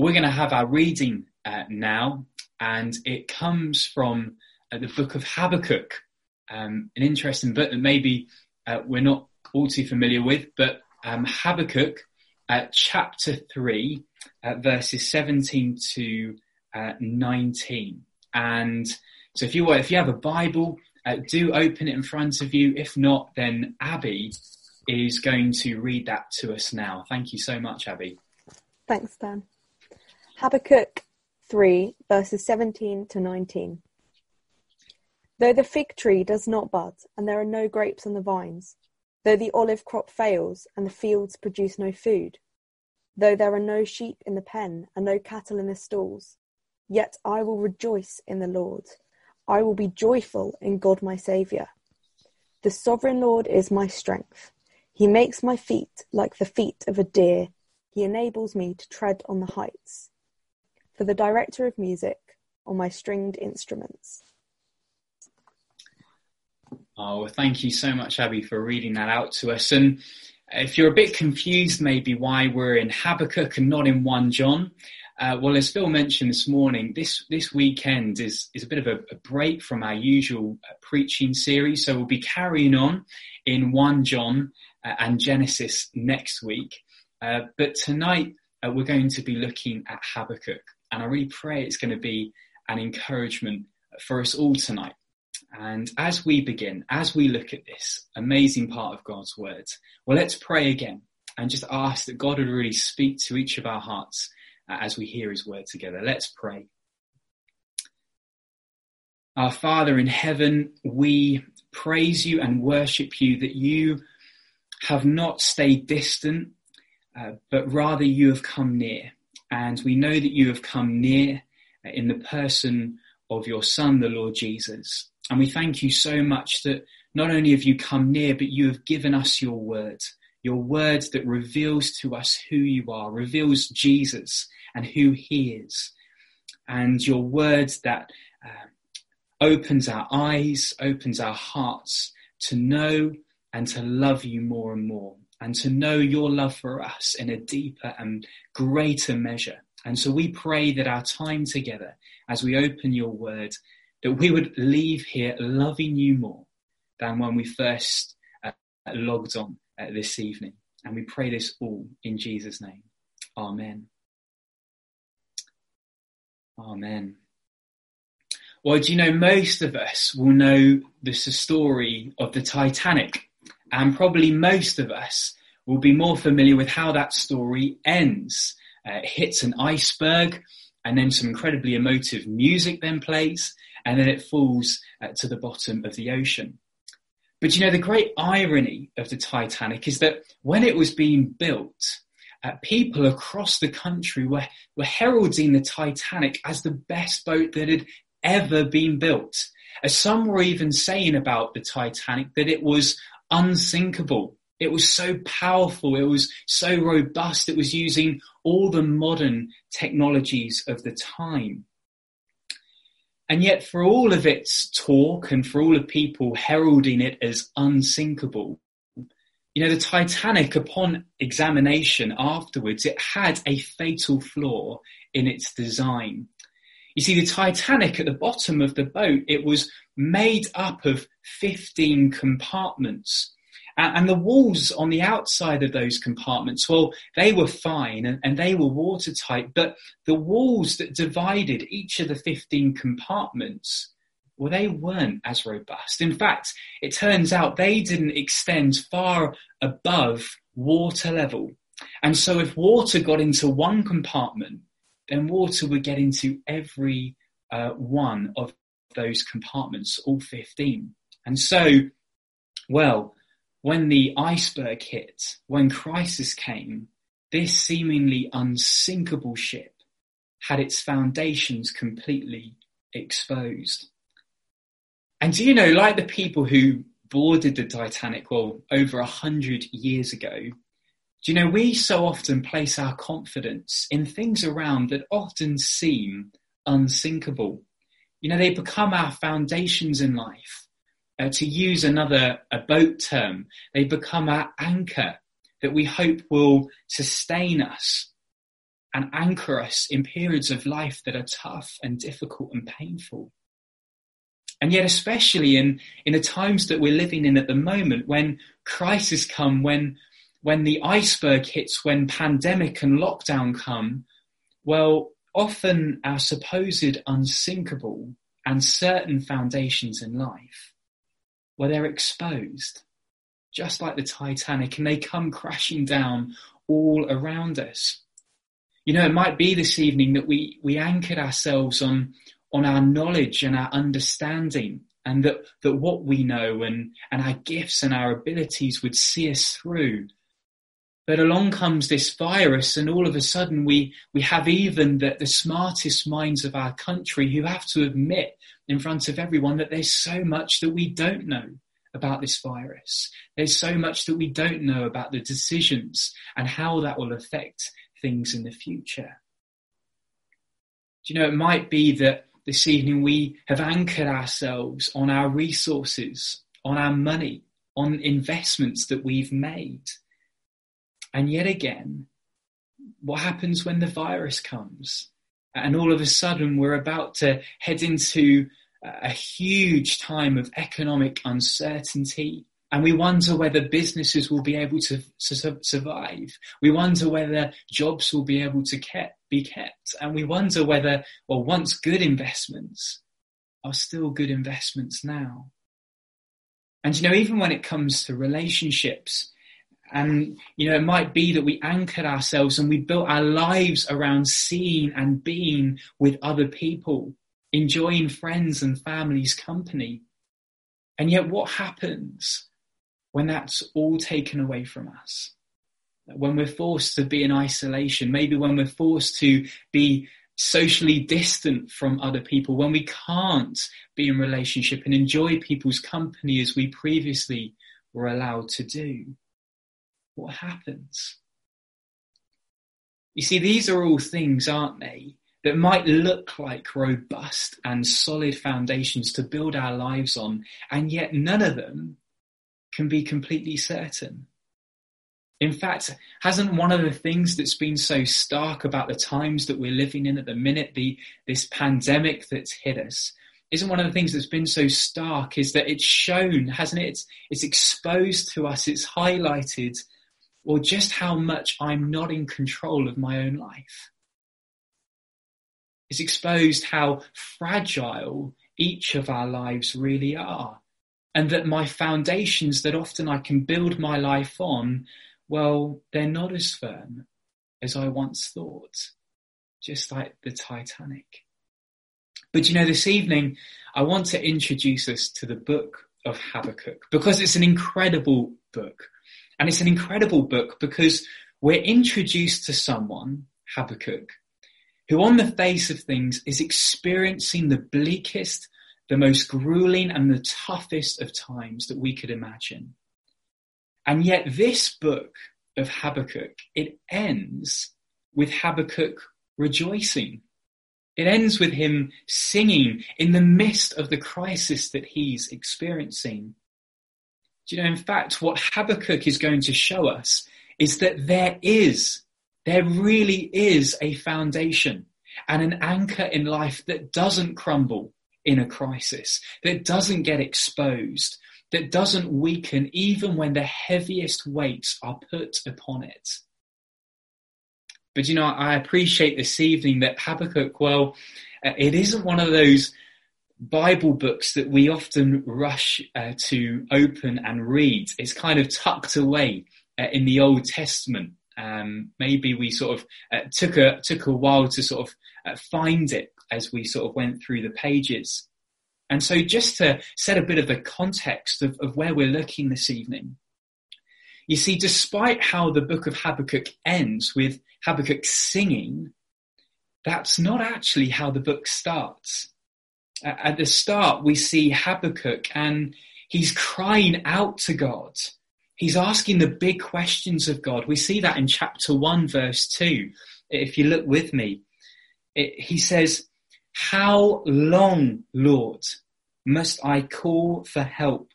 We're going to have our reading uh, now, and it comes from uh, the book of Habakkuk, um, an interesting book that maybe uh, we're not all too familiar with, but um, Habakkuk, uh, chapter 3, uh, verses 17 to uh, 19. And so if you if you have a Bible, do open it in front of you. If not, then Abby is going to read that to us now. Thank you so much, Abby. Thanks, Dan. Habakkuk 3, verses 17 to 19. Though the fig tree does not bud, and there are no grapes on the vines, though the olive crop fails, and the fields produce no food, though there are no sheep in the pen, and no cattle in the stalls, yet I will rejoice in the Lord. I will be joyful in God my Saviour. The sovereign Lord is my strength. He makes my feet like the feet of a deer. He enables me to tread on the heights for the director of music on my stringed instruments. Oh, thank you so much, Abby, for reading that out to us. And if you're a bit confused, maybe why we're in Habakkuk and not in 1 John, uh, well, as Phil mentioned this morning, this, this weekend is, is a bit of a, a break from our usual uh, preaching series. So we'll be carrying on in 1 John uh, and Genesis next week. Uh, but tonight, uh, we're going to be looking at Habakkuk. And I really pray it's going to be an encouragement for us all tonight. And as we begin, as we look at this amazing part of God's word, well, let's pray again and just ask that God would really speak to each of our hearts uh, as we hear his word together. Let's pray. Our Father in heaven, we praise you and worship you that you have not stayed distant, uh, but rather you have come near. And we know that you have come near in the person of your Son, the Lord Jesus. And we thank you so much that not only have you come near, but you have given us your word, your word that reveals to us who you are, reveals Jesus and who he is. And your word that uh, opens our eyes, opens our hearts to know and to love you more and more and to know your love for us in a deeper and greater measure. And so we pray that our time together, as we open your word, that we would leave here loving you more than when we first uh, logged on uh, this evening. And we pray this all in Jesus' name. Amen. Amen. Well, do you know, most of us will know the story of the Titanic and probably most of us will be more familiar with how that story ends. Uh, it hits an iceberg, and then some incredibly emotive music then plays, and then it falls uh, to the bottom of the ocean. But you know, the great irony of the Titanic is that when it was being built, uh, people across the country were, were heralding the Titanic as the best boat that had ever been built. As some were even saying about the Titanic that it was unsinkable. It was so powerful. It was so robust. It was using all the modern technologies of the time. And yet for all of its talk and for all of people heralding it as unsinkable, you know, the Titanic upon examination afterwards, it had a fatal flaw in its design. You see, the Titanic at the bottom of the boat, it was made up of 15 compartments. And the walls on the outside of those compartments, well, they were fine and, they were watertight, but the walls that divided each of the 15 compartments, well, they weren't as robust. In fact, it turns out they didn't extend far above water level. And so if water got into one compartment, then water would get into every uh, one of those compartments, all 15. And so, well, when the iceberg hit, when crisis came, this seemingly unsinkable ship had its foundations completely exposed. And do you know, like the people who boarded the Titanic, well, over a hundred years ago, do you know, we so often place our confidence in things around that often seem unsinkable. You know, they become our foundations in life. Uh, to use another a boat term, they become our anchor that we hope will sustain us. and anchor us in periods of life that are tough and difficult and painful. And yet, especially in, in the times that we're living in at the moment, when crisis come, when, when the iceberg hits, when pandemic and lockdown come, well, often our supposed unsinkable and certain foundations in life, well, they're exposed, just like the Titanic, and they come crashing down all around us. You know, it might be this evening that we, we anchored ourselves on, on our knowledge and our understanding and that, that what we know and, and our gifts and our abilities would see us through. But along comes this virus and all of a sudden we, we have even the, the smartest minds of our country who have to admit in front of everyone that there's so much that we don't know about this virus. There's so much that we don't know about the decisions and how that will affect things in the future. Do you know, it might be that this evening we have anchored ourselves on our resources, on our money, on investments that we've made. And yet again, what happens when the virus comes? And all of a sudden we're about to head into a huge time of economic uncertainty. And we wonder whether businesses will be able to, survive. We wonder whether jobs will be able to be kept. And we wonder whether, well, once good investments are still good investments now. And you know, even when it comes to relationships, and you know, it might be that we anchored ourselves and we built our lives around seeing and being with other people enjoying friends and family's company. And yet, what happens when that's all taken away from us? When we're forced to be in isolation, maybe when we're forced to be socially distant from other people, when we can't be in relationship and enjoy people's company as we previously were allowed to do. What happens? You see, these are all things, aren't they, that might look like robust and solid foundations to build our lives on, and yet none of them can be completely certain. In fact, hasn't one of the things that's been so stark about the times that we're living in at the minute, the, this pandemic that's hit us, isn't one of the things that's been so stark is that it's shown, hasn't it? It's, it's exposed to us, it's highlighted, or just how much I'm not in control of my own life. It's exposed how fragile each of our lives really are. And that my foundations that often I can build my life on, well, they're not as firm as I once thought, just like the Titanic. But you know, this evening, I want to introduce us to the book of Habakkuk because it's an incredible book. And it's an incredible book because we're introduced to someone, Habakkuk, who on the face of things is experiencing the bleakest, the most grueling and the toughest of times that we could imagine. And yet this book of Habakkuk, it ends with Habakkuk rejoicing. It ends with him singing in the midst of the crisis that he's experiencing. You know, in fact, what Habakkuk is going to show us is that there is there really is a foundation and an anchor in life that doesn't crumble in a crisis, that doesn't get exposed, that doesn't weaken even when the heaviest weights are put upon it. But you know, I appreciate this evening that Habakkuk, well, uh, it isn't one of those Bible books that we often rush uh, to open and read. It's kind of tucked away uh, in the Old Testament um, maybe we sort of uh, took a took a while to sort of uh, find it as we sort of went through the pages. And so, just to set a bit of the context of, of where we're looking this evening, you see, despite how the book of Habakkuk ends with Habakkuk singing, that's not actually how the book starts. At the start, we see Habakkuk and he's crying out to God He's asking the big questions of God. We see that in chapter 1, verse 2. If you look with me, it, he says, How long, Lord, must I call for help?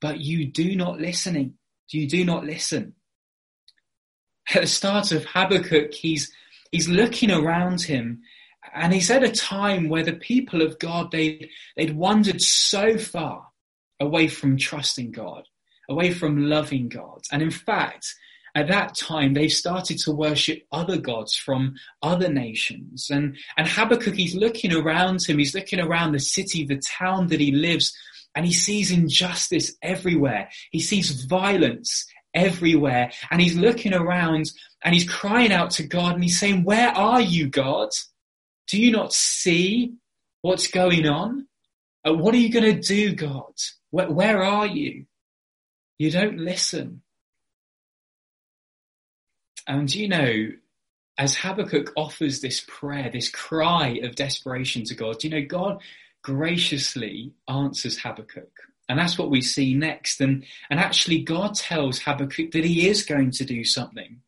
But you do not listening. You do not listen. At the start of Habakkuk, he's, he's looking around him and he's at a time where the people of God, they, they'd wandered so far away from trusting God, away from loving God. And in fact, at that time, they started to worship other gods from other nations. And, and Habakkuk, he's looking around him, he's looking around the city, the town that he lives, and he sees injustice everywhere. He sees violence everywhere. And he's looking around and he's crying out to God and he's saying, Where are you, God? Do you not see what's going on? What are you going to do, God? Where, where are you? You don't listen. And you know, as Habakkuk offers this prayer, this cry of desperation to God, you know, God graciously answers Habakkuk. And that's what we see next. And, and actually, God tells Habakkuk that he is going to do something.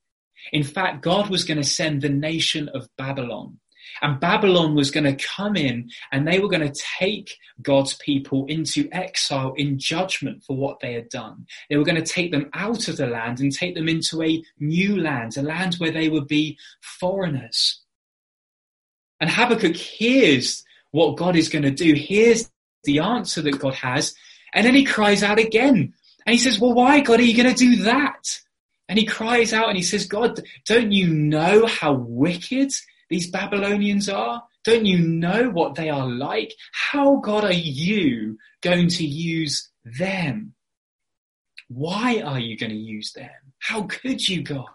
In fact, God was going to send the nation of Babylon and Babylon was going to come in and they were going to take God's people into exile in judgment for what they had done. They were going to take them out of the land and take them into a new land, a land where they would be foreigners. And Habakkuk hears what God is going to do, hears the answer that God has, and then he cries out again. And he says, Well, why, God, are you going to do that? And he cries out and he says, God, don't you know how wicked these Babylonians are? Don't you know what they are like? How, God, are you going to use them? Why are you going to use them? How could you, God?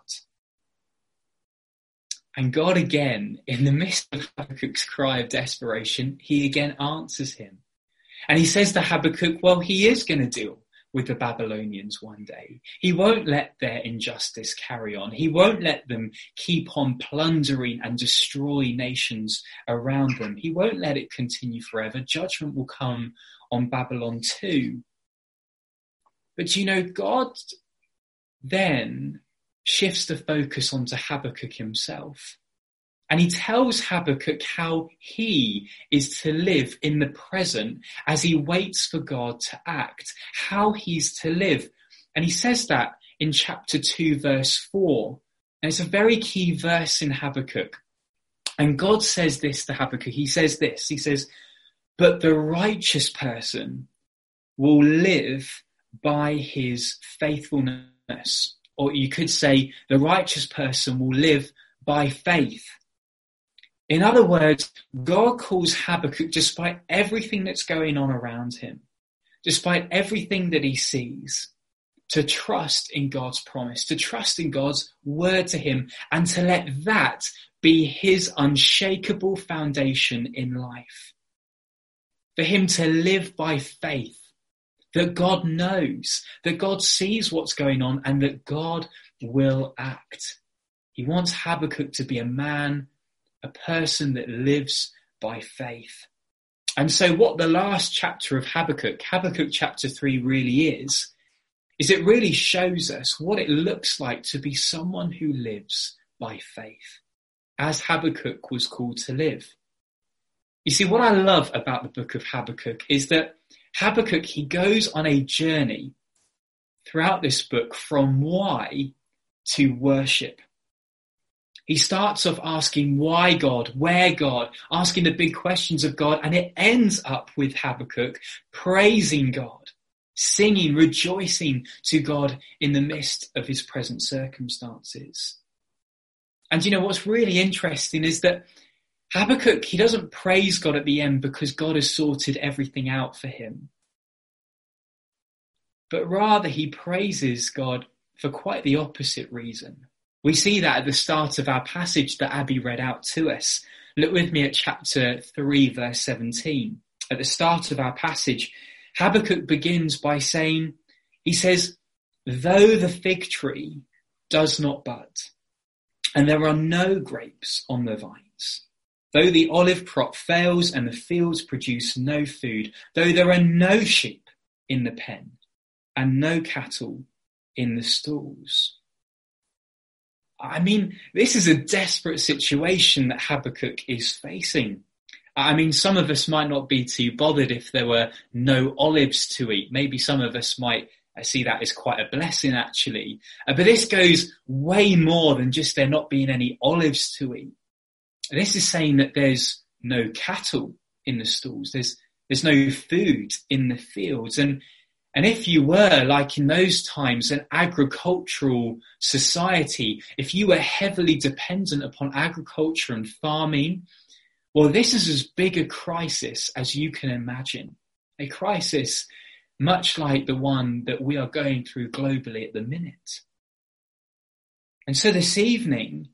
And God again, in the midst of Habakkuk's cry of desperation, he again answers him. And he says to Habakkuk, well, he is going to deal with the Babylonians one day. He won't let their injustice carry on. He won't let them keep on plundering and destroy nations around them. He won't let it continue forever. Judgment will come on Babylon too. But you know, God then shifts the focus onto Habakkuk himself. And he tells Habakkuk how he is to live in the present as he waits for God to act, how he's to live. And he says that in chapter 2, verse 4. And it's a very key verse in Habakkuk. And God says this to Habakkuk. He says this. He says, But the righteous person will live by his faithfulness. Or you could say, the righteous person will live by faith. In other words, God calls Habakkuk, despite everything that's going on around him, despite everything that he sees, to trust in God's promise, to trust in God's word to him, and to let that be his unshakable foundation in life. For him to live by faith, that God knows, that God sees what's going on, and that God will act. He wants Habakkuk to be a man a person that lives by faith. And so what the last chapter of Habakkuk, Habakkuk chapter 3 really is, is it really shows us what it looks like to be someone who lives by faith, as Habakkuk was called to live. You see, what I love about the book of Habakkuk is that Habakkuk, he goes on a journey throughout this book from why to worship. He starts off asking why God, where God, asking the big questions of God, and it ends up with Habakkuk praising God, singing, rejoicing to God in the midst of his present circumstances. And you know, what's really interesting is that Habakkuk, he doesn't praise God at the end because God has sorted everything out for him. But rather he praises God for quite the opposite reason. We see that at the start of our passage that Abby read out to us. Look with me at chapter 3, verse 17. At the start of our passage, Habakkuk begins by saying, he says, though the fig tree does not bud, and there are no grapes on the vines, though the olive crop fails and the fields produce no food, though there are no sheep in the pen and no cattle in the stalls. I mean, this is a desperate situation that Habakkuk is facing. I mean, some of us might not be too bothered if there were no olives to eat. Maybe some of us might see that as quite a blessing actually. Uh, but this goes way more than just there not being any olives to eat. This is saying that there's no cattle in the stalls. There's, there's no food in the fields. And, and if you were, like in those times, an agricultural society, if you were heavily dependent upon agriculture and farming, well, this is as big a crisis as you can imagine. A crisis much like the one that we are going through globally at the minute. And so this evening,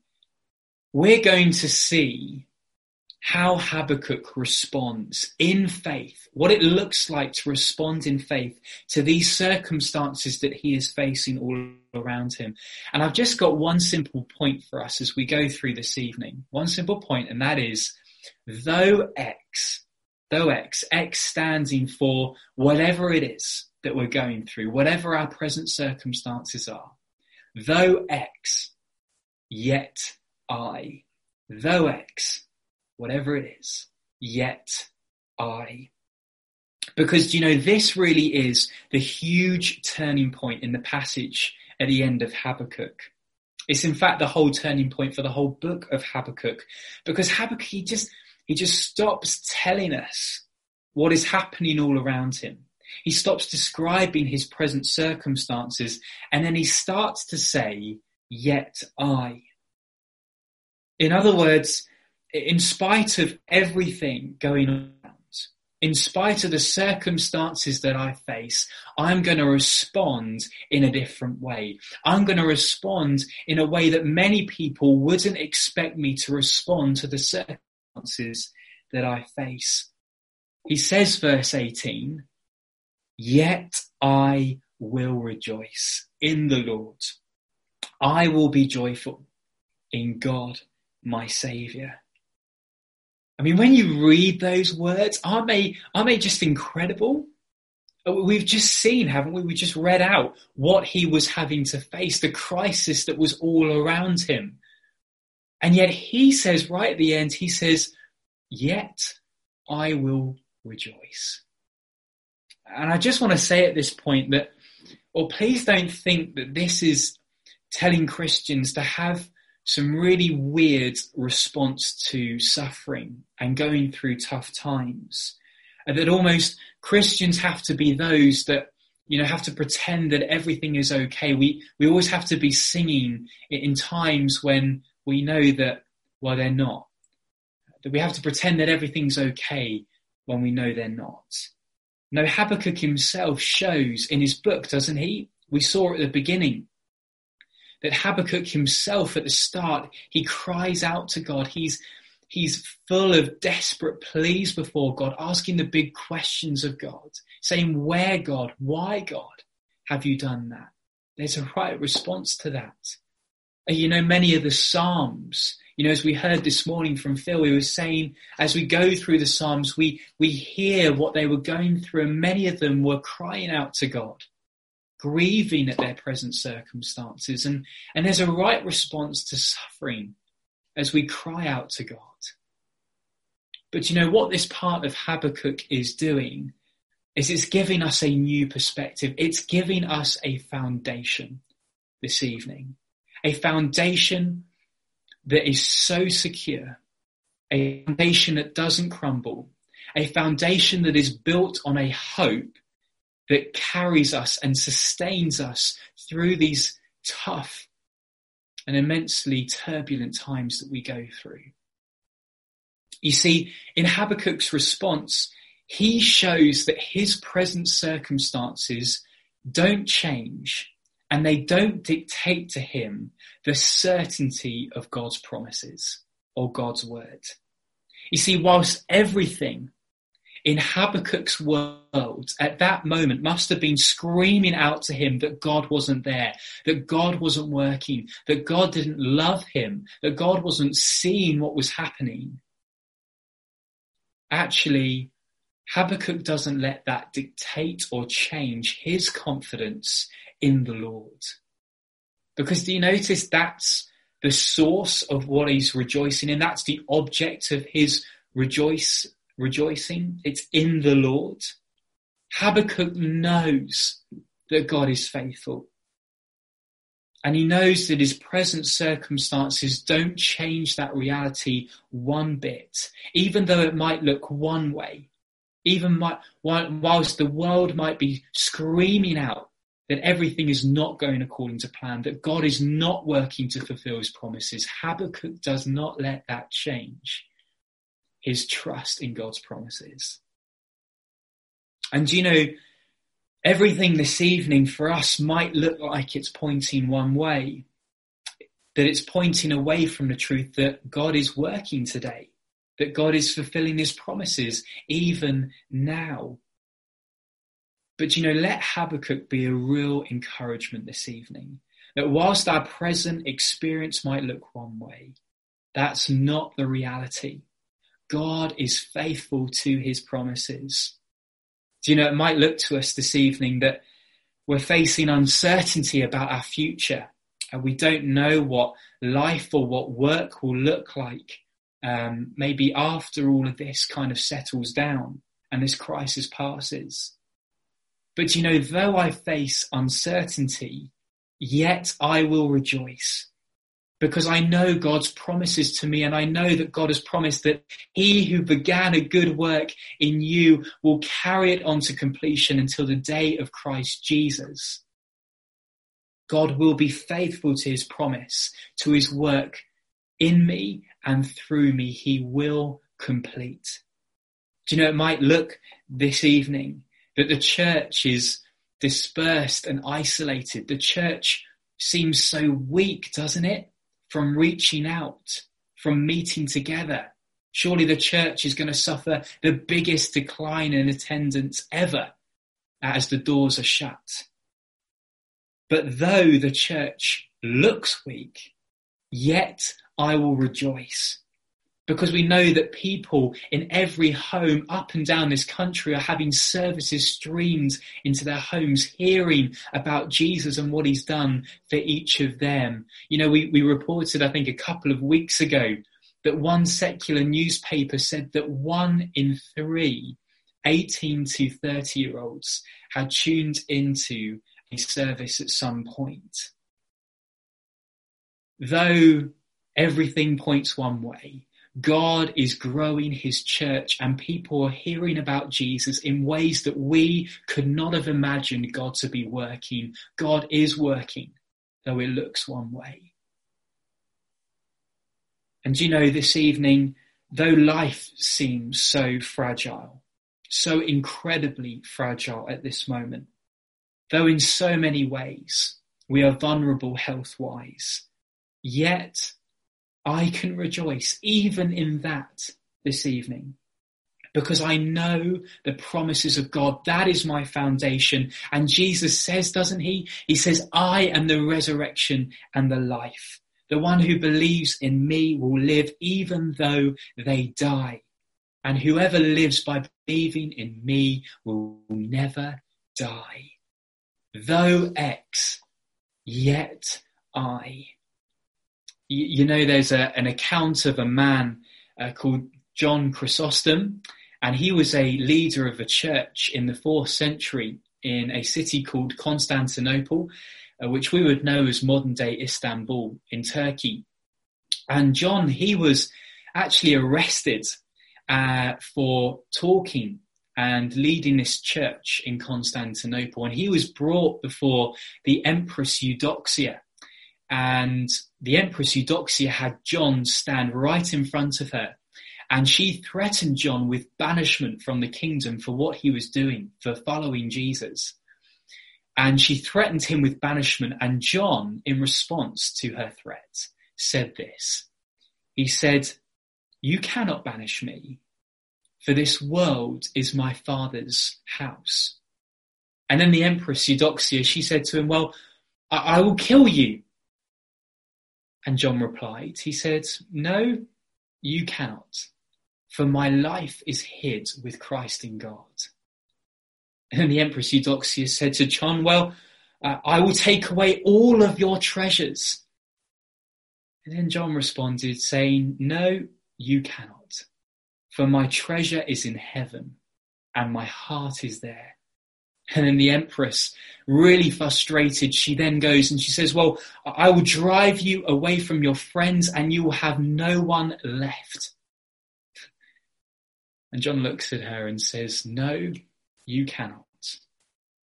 we're going to see how Habakkuk responds in faith, what it looks like to respond in faith to these circumstances that he is facing all around him. And I've just got one simple point for us as we go through this evening. One simple point, and that is, though X, though X, X standing for whatever it is that we're going through, whatever our present circumstances are, though X, yet I, though X, whatever it is, yet I. Because, you know, this really is the huge turning point in the passage at the end of Habakkuk. It's in fact the whole turning point for the whole book of Habakkuk because Habakkuk, he just, he just stops telling us what is happening all around him. He stops describing his present circumstances and then he starts to say, yet I. In other words, in spite of everything going on, in spite of the circumstances that I face, I'm going to respond in a different way. I'm going to respond in a way that many people wouldn't expect me to respond to the circumstances that I face. He says, verse 18, yet I will rejoice in the Lord. I will be joyful in God, my Saviour. I mean, when you read those words, aren't they, aren't they just incredible? Uh, we've just seen, haven't we? We just read out what he was having to face, the crisis that was all around him. And yet he says right at the end, he says, yet I will rejoice. And I just want to say at this point that, or please don't think that this is telling Christians to have some really weird response to suffering and going through tough times. And that almost Christians have to be those that, you know, have to pretend that everything is okay. We, we always have to be singing in times when we know that, well, they're not. That we have to pretend that everything's okay when we know they're not. No, Habakkuk himself shows in his book, doesn't he? We saw at the beginning that Habakkuk himself at the start, he cries out to God. He's, he's full of desperate pleas before God, asking the big questions of God, saying, where God? Why God? Have you done that? There's a right response to that. You know, many of the Psalms, you know, as we heard this morning from Phil, he was saying, as we go through the Psalms, we, we hear what they were going through and many of them were crying out to God grieving at their present circumstances. And, and there's a right response to suffering as we cry out to God. But you know what this part of Habakkuk is doing is it's giving us a new perspective. It's giving us a foundation this evening, a foundation that is so secure, a foundation that doesn't crumble, a foundation that is built on a hope that carries us and sustains us through these tough and immensely turbulent times that we go through. You see, in Habakkuk's response, he shows that his present circumstances don't change and they don't dictate to him the certainty of God's promises or God's word. You see, whilst everything in Habakkuk's world at that moment must have been screaming out to him that God wasn't there, that God wasn't working, that God didn't love him, that God wasn't seeing what was happening. Actually, Habakkuk doesn't let that dictate or change his confidence in the Lord. Because do you notice that's the source of what he's rejoicing in? That's the object of his rejoice, rejoicing. It's in the Lord. Habakkuk knows that God is faithful. And he knows that his present circumstances don't change that reality one bit, even though it might look one way. Even whilst the world might be screaming out that everything is not going according to plan, that God is not working to fulfill his promises, Habakkuk does not let that change his trust in God's promises. And you know, everything this evening for us might look like it's pointing one way, that it's pointing away from the truth that God is working today, that God is fulfilling his promises even now. But you know, let Habakkuk be a real encouragement this evening that whilst our present experience might look one way, that's not the reality. God is faithful to his promises. Do you know, it might look to us this evening that we're facing uncertainty about our future and we don't know what life or what work will look like. Um, maybe after all of this kind of settles down and this crisis passes. But you know, though I face uncertainty, yet I will rejoice because I know God's promises to me and I know that God has promised that he who began a good work in you will carry it on to completion until the day of Christ Jesus. God will be faithful to his promise, to his work in me and through me. He will complete. Do you know, it might look this evening that the church is dispersed and isolated. The church seems so weak, doesn't it? From reaching out, from meeting together. Surely the church is going to suffer the biggest decline in attendance ever as the doors are shut. But though the church looks weak, yet I will rejoice because we know that people in every home up and down this country are having services streamed into their homes, hearing about Jesus and what he's done for each of them. You know, we, we reported, I think, a couple of weeks ago that one secular newspaper said that one in three 18 to 30 year olds had tuned into a service at some point. Though everything points one way, God is growing his church and people are hearing about Jesus in ways that we could not have imagined God to be working. God is working, though it looks one way. And you know, this evening, though life seems so fragile, so incredibly fragile at this moment, though in so many ways we are vulnerable health wise, yet I can rejoice even in that this evening because I know the promises of God. That is my foundation. And Jesus says, doesn't he? He says, I am the resurrection and the life. The one who believes in me will live even though they die. And whoever lives by believing in me will never die. Though X, yet I you, you know, there's a, an account of a man uh, called John Chrysostom, and he was a leader of a church in the fourth century in a city called Constantinople, uh, which we would know as modern day Istanbul in Turkey. And John, he was actually arrested uh, for talking and leading this church in Constantinople. And he was brought before the Empress Eudoxia, and the Empress Eudoxia had John stand right in front of her. And she threatened John with banishment from the kingdom for what he was doing, for following Jesus. And she threatened him with banishment. And John, in response to her threat, said this. He said, You cannot banish me, for this world is my father's house. And then the Empress Eudoxia, she said to him, Well, I, I will kill you and John replied, he said, No, you cannot, for my life is hid with Christ in God. And the Empress Eudoxia said to John, Well, uh, I will take away all of your treasures. And then John responded, saying, No, you cannot, for my treasure is in heaven, and my heart is there. And then the empress, really frustrated, she then goes and she says, Well, I will drive you away from your friends and you will have no one left. And John looks at her and says, No, you cannot.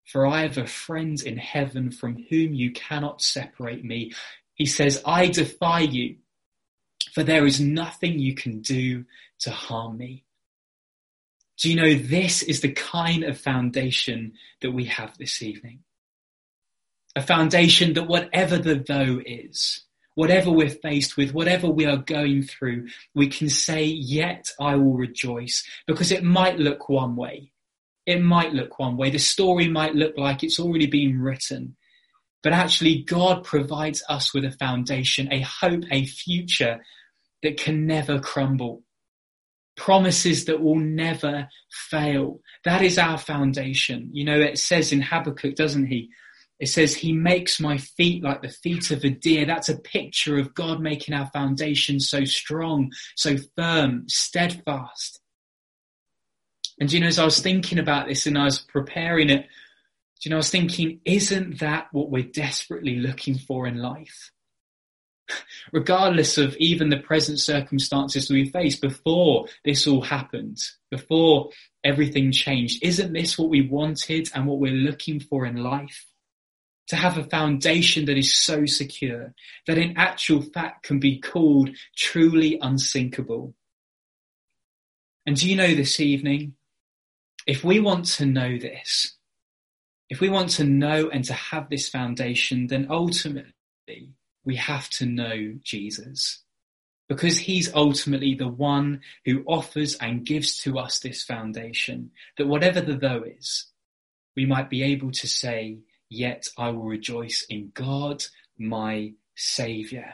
For I have a friend in heaven from whom you cannot separate me. He says, I defy you, for there is nothing you can do to harm me. Do you know this is the kind of foundation that we have this evening? A foundation that whatever the though is, whatever we're faced with, whatever we are going through, we can say, yet I will rejoice because it might look one way. It might look one way. The story might look like it's already been written. But actually, God provides us with a foundation, a hope, a future that can never crumble promises that will never fail. That is our foundation. You know, it says in Habakkuk, doesn't he? It says, He makes my feet like the feet of a deer. That's a picture of God making our foundation so strong, so firm, steadfast. And you know, as I was thinking about this and I was preparing it, you know, I was thinking, isn't that what we're desperately looking for in life? Regardless of even the present circumstances we face before this all happened, before everything changed. Isn't this what we wanted and what we're looking for in life? To have a foundation that is so secure that in actual fact can be called truly unsinkable. And do you know this evening, if we want to know this, if we want to know and to have this foundation, then ultimately we have to know Jesus because he's ultimately the one who offers and gives to us this foundation that whatever the though is, we might be able to say, yet I will rejoice in God, my saviour.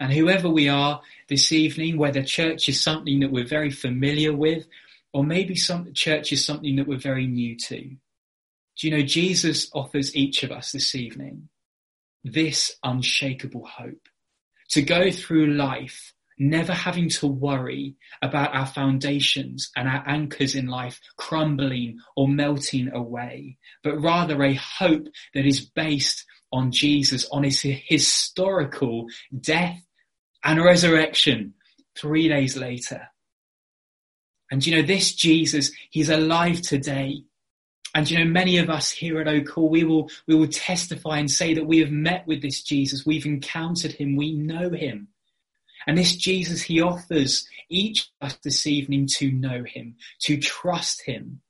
And whoever we are this evening, whether church is something that we're very familiar with, or maybe some church is something that we're very new to. Do you know Jesus offers each of us this evening this unshakable hope. To go through life never having to worry about our foundations and our anchors in life crumbling or melting away, but rather a hope that is based on Jesus, on his historical death and resurrection three days later. And you know, this Jesus, he's alive today. And you know, many of us here at Oak Hall, we will, we will testify and say that we have met with this Jesus. We've encountered him. We know him. And this Jesus, he offers each of us this evening to know him, to trust him,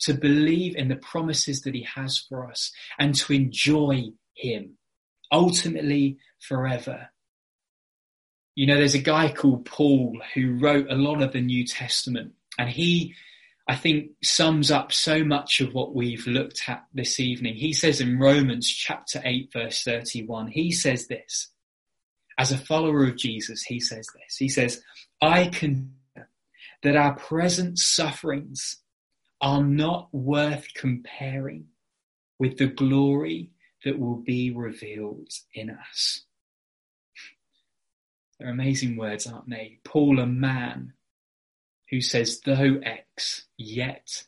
to believe in the promises that he has for us and to enjoy him ultimately forever. You know, there's a guy called Paul who wrote a lot of the New Testament and he I think sums up so much of what we've looked at this evening. He says in Romans chapter 8 verse 31, he says this, as a follower of Jesus, he says this, he says, I can that our present sufferings are not worth comparing with the glory that will be revealed in us. They're amazing words, aren't they? Paul, a man who says, though X, yet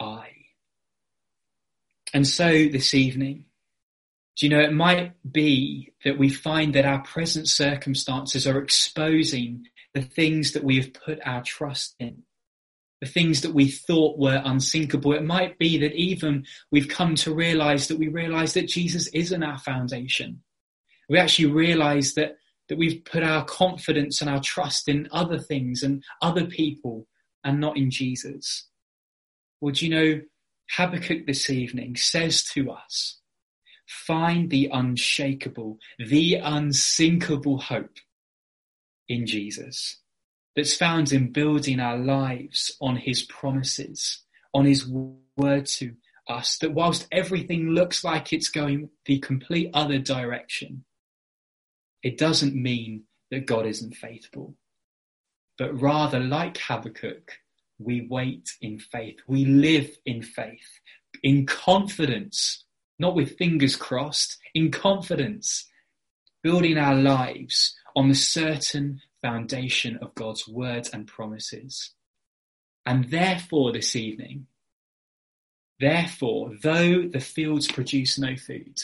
I. And so this evening, do you know, it might be that we find that our present circumstances are exposing the things that we have put our trust in, the things that we thought were unsinkable. It might be that even we've come to realize that we realize that Jesus isn't our foundation. We actually realize that that we've put our confidence and our trust in other things and other people and not in Jesus. Well, do you know, Habakkuk this evening says to us, find the unshakable, the unsinkable hope in Jesus that's found in building our lives on his promises, on his word to us, that whilst everything looks like it's going the complete other direction, it doesn't mean that God isn't faithful, but rather like Habakkuk, we wait in faith. We live in faith, in confidence, not with fingers crossed, in confidence, building our lives on the certain foundation of God's words and promises. And therefore, this evening, Therefore, though the fields produce no food,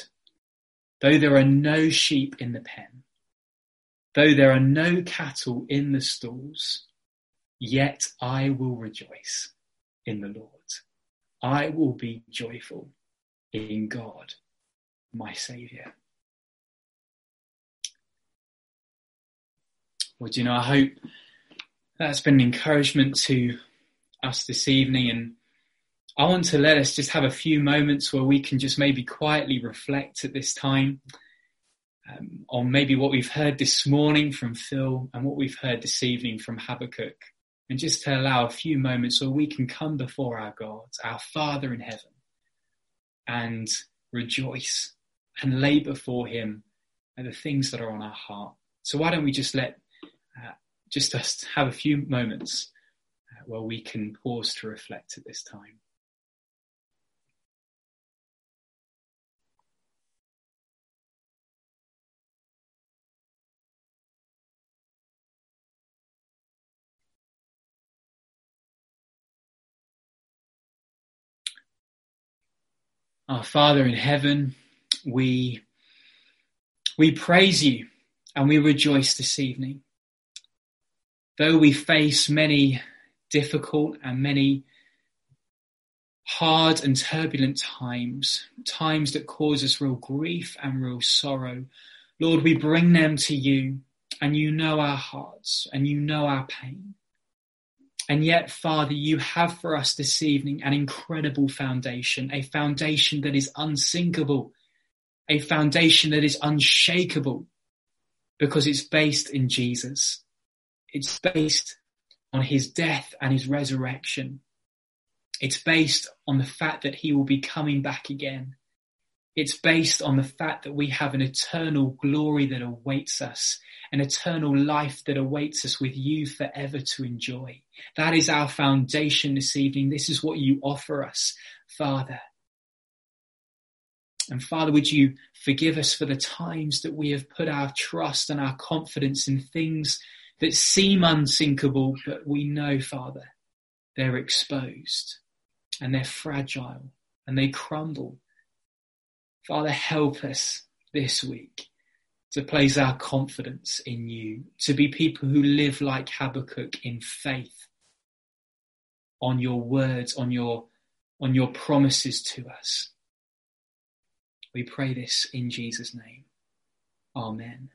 though there are no sheep in the pen, though there are no cattle in the stalls, yet I will rejoice in the Lord. I will be joyful in God, my Saviour. Well, you know, I hope that's been an encouragement to us this evening. And I want to let us just have a few moments where we can just maybe quietly reflect at this time um, on maybe what we've heard this morning from Phil and what we've heard this evening from Habakkuk. And just to allow a few moments where we can come before our God, our Father in heaven, and rejoice and lay before Him the things that are on our heart. So why don't we just let uh, just us have a few moments uh, where we can pause to reflect at this time. Our Father in heaven, we, we praise you and we rejoice this evening. Though we face many difficult and many hard and turbulent times, times that cause us real grief and real sorrow, Lord, we bring them to you and you know our hearts and you know our pain. And yet, Father, you have for us this evening an incredible foundation, a foundation that is unsinkable, a foundation that is unshakable because it's based in Jesus. It's based on his death and his resurrection. It's based on the fact that he will be coming back again. It's based on the fact that we have an eternal glory that awaits us, an eternal life that awaits us with you forever to enjoy. That is our foundation this evening. This is what you offer us, Father. And Father, would you forgive us for the times that we have put our trust and our confidence in things that seem unsinkable, but we know, Father, they're exposed and they're fragile and they crumble Father, help us this week to place our confidence in you, to be people who live like Habakkuk in faith on your words, on your, on your promises to us. We pray this in Jesus' name. Amen.